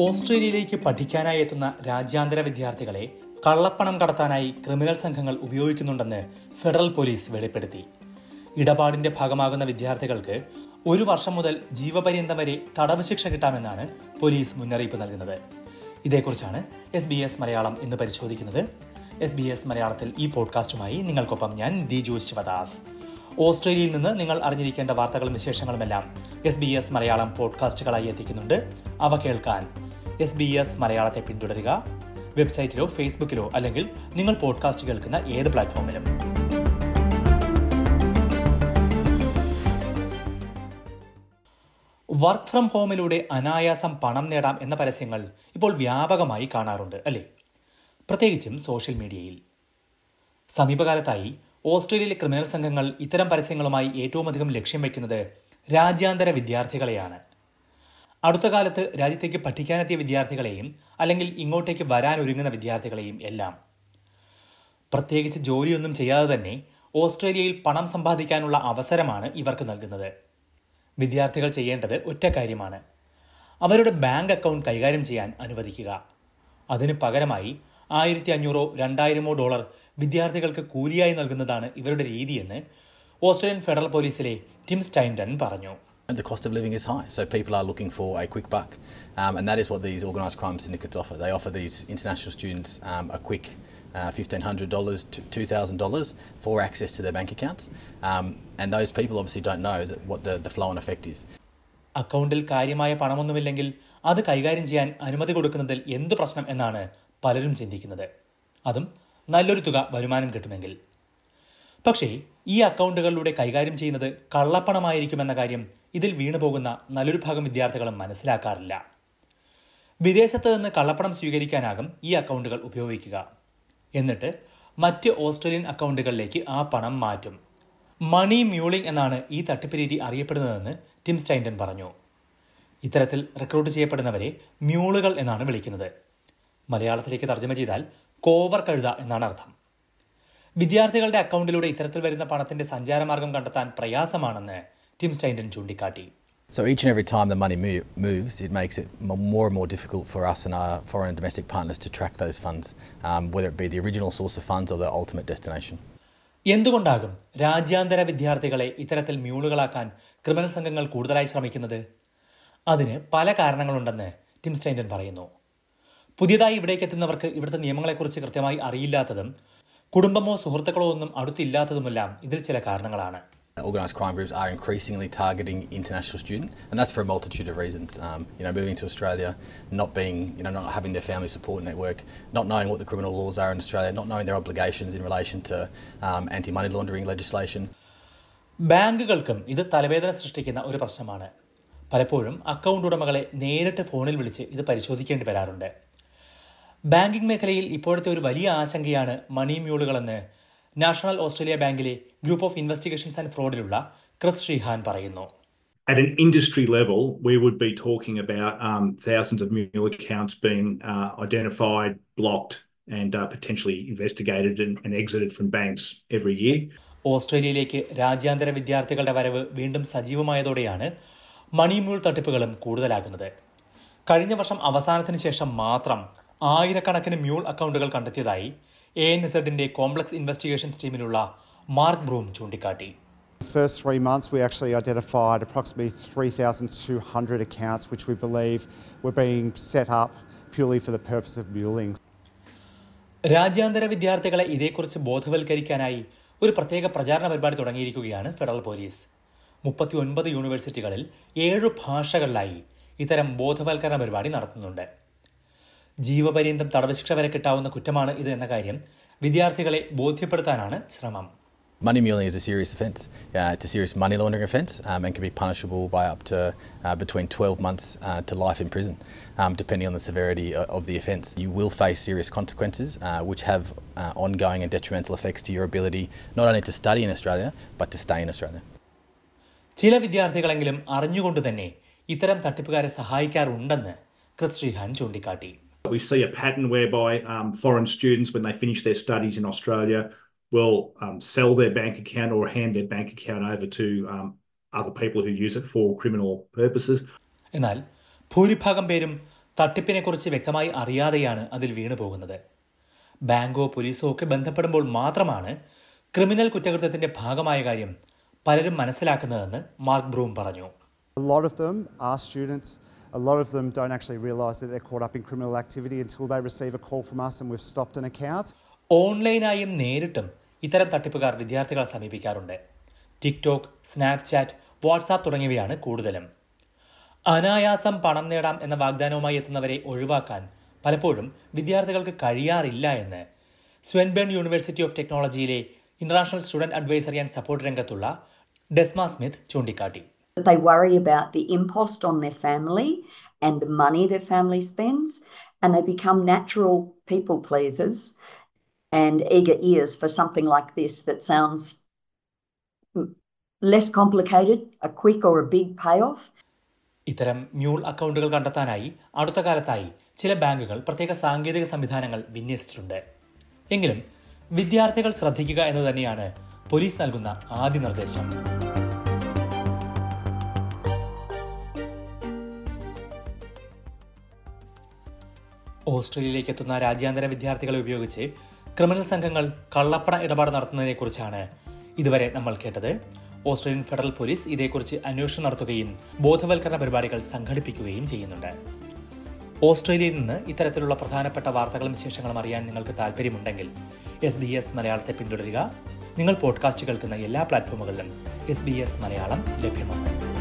ഓസ്ട്രേലിയയിലേക്ക് പഠിക്കാനായി എത്തുന്ന രാജ്യാന്തര വിദ്യാർത്ഥികളെ കള്ളപ്പണം കടത്താനായി ക്രിമിനൽ സംഘങ്ങൾ ഉപയോഗിക്കുന്നുണ്ടെന്ന് ഫെഡറൽ പോലീസ് വെളിപ്പെടുത്തി. ഇടപാടിന്റെ ഭാഗമാകുന്ന വിദ്യാർത്ഥികൾക്ക് ഒരു വർഷം മുതൽ ജീവപര്യന്തം വരെ തടവ് ശിക്ഷ കിട്ടാമെന്നാണ് പോലീസ് മുന്നറിയിപ്പ് നൽകുന്നത്. ഇതേക്കുറിച്ചാണ് എസ് ബി എസ് മലയാളം ഇന്ന് പരിശോധിക്കുന്നത്. എസ് ബി എസ് മലയാളത്തിൽ ഈ പോഡ്കാസ്റ്റുമായി നിങ്ങൾക്കൊപ്പം ഞാൻ ജോസ് ശിവദാസ്. ഓസ്ട്രേലിയയിൽ നിന്ന് നിങ്ങൾ അറിഞ്ഞിരിക്കേണ്ട വാർത്തകളും വിശേഷങ്ങളുമെല്ലാം എസ് ബി എസ് മലയാളം പോഡ്കാസ്റ്റുകളായി എത്തിക്കുന്നുണ്ട്. അവ കേൾക്കാൻ എസ് ബി എസ് മലയാളത്തെ പിന്തുടരുക. വെബ്സൈറ്റിലോ ഫേസ്ബുക്കിലോ അല്ലെങ്കിൽ നിങ്ങൾ പോഡ്കാസ്റ്റ് കേൾക്കുന്ന ഏത് പ്ലാറ്റ്ഫോമിലും വർക്ക് ഫ്രം ഹോമിലൂടെ അനായാസം പണം നേടാം എന്ന പരസ്യങ്ങൾ ഇപ്പോൾ വ്യാപകമായി കാണാറുണ്ട് അല്ലേ? പ്രത്യേകിച്ചും സോഷ്യൽ മീഡിയയിൽ സമീപകാലത്തായി ഓസ്ട്രേലിയയിലെ ക്രിമിനൽ സംഘങ്ങൾ ഇത്തരം പരസ്യങ്ങളുമായി ഏറ്റവും അധികം ലക്ഷ്യം വയ്ക്കുന്നത് രാജ്യാന്തര വിദ്യാർത്ഥികളെയാണ്. അടുത്ത കാലത്ത് രാജ്യത്തേക്ക് പഠിക്കാനെത്തിയ വിദ്യാർത്ഥികളെയും അല്ലെങ്കിൽ ഇങ്ങോട്ടേക്ക് വരാനൊരുങ്ങുന്ന വിദ്യാർത്ഥികളെയും എല്ലാം. പ്രത്യേകിച്ച് ജോലിയൊന്നും ചെയ്യാതെ തന്നെ ഓസ്ട്രേലിയയിൽ പണം സമ്പാദിക്കാനുള്ള അവസരമാണ് ഇവർക്ക് നൽകുന്നത്. വിദ്യാർത്ഥികൾ ചെയ്യേണ്ടത് ഒറ്റ കാര്യമാണ്. അവരുടെ ബാങ്ക് അക്കൗണ്ട് കൈകാര്യം ചെയ്യാൻ അനുവദിക്കുക. അതിന് പകരമായി ആയിരത്തി അഞ്ഞൂറോ രണ്ടായിരമോ ഡോളർ വിദ്യാർത്ഥികൾക്ക് കൂലിയായി നൽകുന്നതാണ് ഇവരുടെ രീതിയെന്ന് ഓസ്ട്രേലിയൻ ഫെഡറൽ പോലീസിലെ ടിം സ്റ്റൈൻഡൻ പറഞ്ഞു. The cost of living is high, so people are looking for a quick buck, um, and that is what these organised crime syndicates offer. They offer these international students um, a quick uh, $1,500 to $2,000 for access to their bank accounts, um, and those people obviously don't know that what the, the flow and effect is. അക്കൗണ്ടിൽ കാര്യമായ പണമൊന്നുമില്ലെങ്കിൽ അത് കൈകാര്യം ചെയ്യാൻ അനുമതി കൊടുക്കുന്നതിൽ എന്ത് പ്രശ്നം എന്നാണ് പലരും ചിന്തിക്കുന്നത് അതും നല്ലൊരു തുക വരുമാനം കിട്ടുമെങ്കിൽ പക്ഷേ ഈ അക്കൗണ്ടുകളിലൂടെ കൈകാര്യം ചെയ്യുന്നത് കള്ളപ്പണമായിരിക്കുമെന്ന കാര്യം ഇതിൽ വീണുപോകുന്ന നല്ലൊരു ഭാഗം വിദ്യാർത്ഥികളും മനസ്സിലാക്കാറില്ല. വിദേശത്ത് നിന്ന് കള്ളപ്പണം സ്വീകരിക്കാനാകും ഈ അക്കൗണ്ടുകൾ ഉപയോഗിക്കുക. എന്നിട്ട് മറ്റ് ഓസ്ട്രേലിയൻ അക്കൗണ്ടുകളിലേക്ക് ആ പണം മാറ്റും. മണി മ്യൂളിംഗ് എന്നാണ് ഈ തട്ടിപ്പ് രീതി അറിയപ്പെടുന്നതെന്ന് ടിം സ്റ്റൈൻഡൻ പറഞ്ഞു. ഇത്തരത്തിൽ റിക്രൂട്ട് ചെയ്യപ്പെടുന്നവരെ മ്യൂളുകൾ എന്നാണ് വിളിക്കുന്നത്. മലയാളത്തിലേക്ക് തർജമ ചെയ്താൽ കോവർ കഴുത എന്നാണ് അർത്ഥം. വിദ്യാർത്ഥികളുടെ അക്കൗണ്ടിലൂടെ ഇത്തരത്തിൽ വരുന്ന പണത്തിന്റെ സഞ്ചാരമാർഗം കണ്ടെത്താൻ പ്രയാസമാണെന്ന് ടിം സ്റ്റൈൻഡൻ ചൂണ്ടിക്കാട്ടി. So each and every time the money mo- moves, it makes it more and more difficult for us and our foreign and domestic partners to track those funds, um, whether it be the original source of funds or the ultimate destination. എന്തുകൊണ്ടാകും രാജ്യാന്തര വിദ്യാർത്ഥികളെ ഇത്തരത്തിൽ മ്യൂളുകളാക്കാൻ criminal സംഘങ്ങൾ കൂടുതലായി ശ്രമിക്കുന്നത്? അതിന് പല കാരണങ്ങളുണ്ടെന്ന് Tim സ്റ്റൈൻഡൻ പറയുന്നു. പുതിയതായി ഇവിടേക്ക് എത്തുന്നവർക്ക് ഇവിടുത്തെ നിയമങ്ങളെക്കുറിച്ച് കൃത്യമായി അറിയില്ലാത്തതും കുടുംബമോ സുഹൃത്തുക്കളോ ഒന്നും അടുത്തില്ലാത്തതുമെല്ലാം ഇതിൽ ചില കാരണങ്ങളാണ് Organised crime groups are increasingly targeting international students, and that's for a multitude of reasons. Um, you know, moving to Australia, not being, you know, not having their family support network, not knowing what the criminal laws are in Australia, not knowing their obligations in relation to um, anti-money laundering legislation. ബാങ്കുകൾക്കും ഇത് തലവേദന സൃഷ്ടിക്കുന്ന ഒരു പ്രശ്നമാണ് പലപ്പോഴും account ഉടമകളെ നേരിട്ട് ഫോണിൽ വിളിച്ച് ഇത് പരിശോധിക്കേണ്ടി വരാറുണ്ട് ബാങ്കിംഗ് മേഖലയിൽ ഇപ്പോഴത്തെ ഒരു വലിയ ആശങ്കയാണ് മണി മ്യൂളുകളെന്ന് നാഷണൽ ഓസ്ട്രേലിയ ബാങ്കിലെ ഗ്രൂപ്പ് ഓഫ് ഇൻവെസ്റ്റിഗേഷൻസ് ആൻഡ് ഫ്രോഡിലുള്ള ക്രിസ് ശ്രീഹാൻ പറയുന്നു At an industry level, we would be talking about um, thousands of mule accounts being uh, identified, blocked, and uh, potentially investigated and, and exited from banks every year. ഓസ്ട്രേലിയയിലേക്ക് രാജ്യാന്തര വിദ്യാർത്ഥികളുടെ വരവ് വീണ്ടും സജീവമായതോടെയാണ് മണിമൂൾ തട്ടിപ്പുകളും കൂടുതലാകുന്നത് കഴിഞ്ഞ വർഷം അവസാനത്തിന് ശേഷം മാത്രം ആയിരക്കണക്കിന് മ്യൂൾ അക്കൗണ്ടുകൾ കണ്ടെത്തിയതായി എ എൻ എസഡിന്റെ കോംപ്ലക്സ് ഇൻവെസ്റ്റിഗേഷൻസ് ടീമിലുള്ള മാർക്ക് ബ്രൂം ചൂണ്ടിക്കാട്ടി. The first three months, we actually identified approximately 3,200 accounts which we believe were being set up purely for the purpose of muling. രാജ്യാന്തര വിദ്യാർത്ഥികളെ ഇതേക്കുറിച്ച് ബോധവൽക്കരിക്കാനായി ഒരു പ്രത്യേക പ്രചാരണ പരിപാടി തുടങ്ങിയിരിക്കുകയാണ് ഫെഡറൽ പോലീസ്. മുപ്പത്തി ഒൻപത് യൂണിവേഴ്സിറ്റികളിൽ ഏഴു ഭാഷകളിലായി ഇത്തരം ബോധവൽക്കരണ പരിപാടി നടത്തുന്നുണ്ട്. ജീവപര്യന്തം തടവ് ശിക്ഷ വരെ കിട്ടാവുന്ന കുറ്റമാണ് ഇത് എന്ന കാര്യം വിദ്യാർത്ഥികളെ ബോധ്യപ്പെടുത്താനാണ് ശ്രമം Money mule is a serious offence. Uh, it's a serious money laundering offence um, and can be punishable by up to uh, between 12 months uh, to life in prison, um, depending on the severity of the offence. You will face serious consequences, uh, which have uh, ongoing and detrimental effects to your ability not only to study in Australia but to stay in Australia. ചില വിദ്യാർത്ഥികളെങ്കിലും അറിഞ്ഞുകൊണ്ട് തന്നെ ഇത്തരം തട്ടിപ്പുകാരെ സഹായിക്കാറുണ്ടെന്ന് Chris Srihan ചൂണ്ടിക്കാട്ടി We see a pattern whereby um, foreign students, when they finish their studies in Australia, will um, sell their bank account or hand their bank account over to um, other people who use it for criminal purposes. എന്നാൽ ഭൂരിഭാഗം പേരും തട്ടിപ്പിനെക്കുറിച്ച് വ്യക്തമായി അറിയാതെയാണ് അതിൽ വീണു പോകുന്നത് ബാങ്കോ പോലീസോ ഒക്കെ ബന്ധപ്പെടുമ്പോൾ മാത്രമാണ് ക്രിമിനൽ കുറ്റകൃത്യത്തിന്റെ ഭാഗമായ കാര്യം പലരും മനസ്സിലാക്കുന്നതെന്ന് മാർക്ക് ബ്രൂം പറഞ്ഞു A lot of them are students. A lot of them don't actually realise that they're caught up in criminal activity until they receive a call from us and we've stopped an account. ഓൺലൈനായും നേരിട്ടും ഇത്തരം തട്ടിപ്പുകാർ വിദ്യാർത്ഥികളെ സമീപിക്കാറുണ്ട്. TikTok Snapchat WhatsApp തുടങ്ങിയവയാണ് കൂടുതലും. അനായാസം പണം നേടാം എന്ന വാഗ്ദാനവുമായി എത്തുന്നവരെ ഒഴിവാക്കാൻ പലപ്പോഴും വിദ്യാർത്ഥികൾക്ക് കഴിയാറില്ല എന്ന് Swinburne university of ടെക്നോളജിയിലെ international student advisory and support രംഗത്തുള്ള ഡെസ്മ സ്മിത്ത് ചൂണ്ടിക്കാട്ടി. They worry about the impost on their family and the money their family spends, and they become natural people pleasers and eager ears for something like this that sounds mm, less complicated, a quick or a big payoff. ഇത്തരം mule അക്കൗണ്ടുകൾ കണ്ടെത്താനായി അടുത്ത കാലത്തായി ചില ബാങ്കുകൾ പ്രത്യേക സാങ്കേതിക സംവിധാനങ്ങൾ വിന്യസിച്ചിട്ടുണ്ട് എങ്കിലും വിദ്യാർത്ഥികൾ ശ്രദ്ധിക്കുക എന്നു തന്നെയാണ് പോലീസ് നൽകുന്ന ആദ്യ നിർദ്ദേശം ഓസ്ട്രേലിയയിലേക്ക് എത്തുന്ന രാജ്യാന്തര വിദ്യാർത്ഥികളെ ഉപയോഗിച്ച് ക്രിമിനൽ സംഘങ്ങൾ കള്ളപ്പണ ഇടപാട് നടത്തുന്നതിനെക്കുറിച്ചാണ് ഇതുവരെ നമ്മൾ കേട്ടത്. ഓസ്ട്രേലിയൻ ഫെഡറൽ പോലീസ് ഇതേക്കുറിച്ച് അന്വേഷണം നടത്തുകയും ബോധവൽക്കരണ പരിപാടികൾ സംഘടിപ്പിക്കുകയും ചെയ്യുന്നുണ്ട്. ഓസ്ട്രേലിയയിൽ നിന്ന് ഇത്തരത്തിലുള്ള പ്രധാനപ്പെട്ട വാർത്തകളും വിശേഷങ്ങളും അറിയാൻ നിങ്ങൾക്ക് താല്പര്യമുണ്ടെങ്കിൽ എസ് ബി എസ് മലയാളത്തെ പിന്തുടരുക. നിങ്ങൾ പോഡ്കാസ്റ്റ് കേൾക്കുന്ന എല്ലാ പ്ലാറ്റ്ഫോമുകളിലും എസ് ബി എസ് മലയാളം ലഭ്യമാണ്.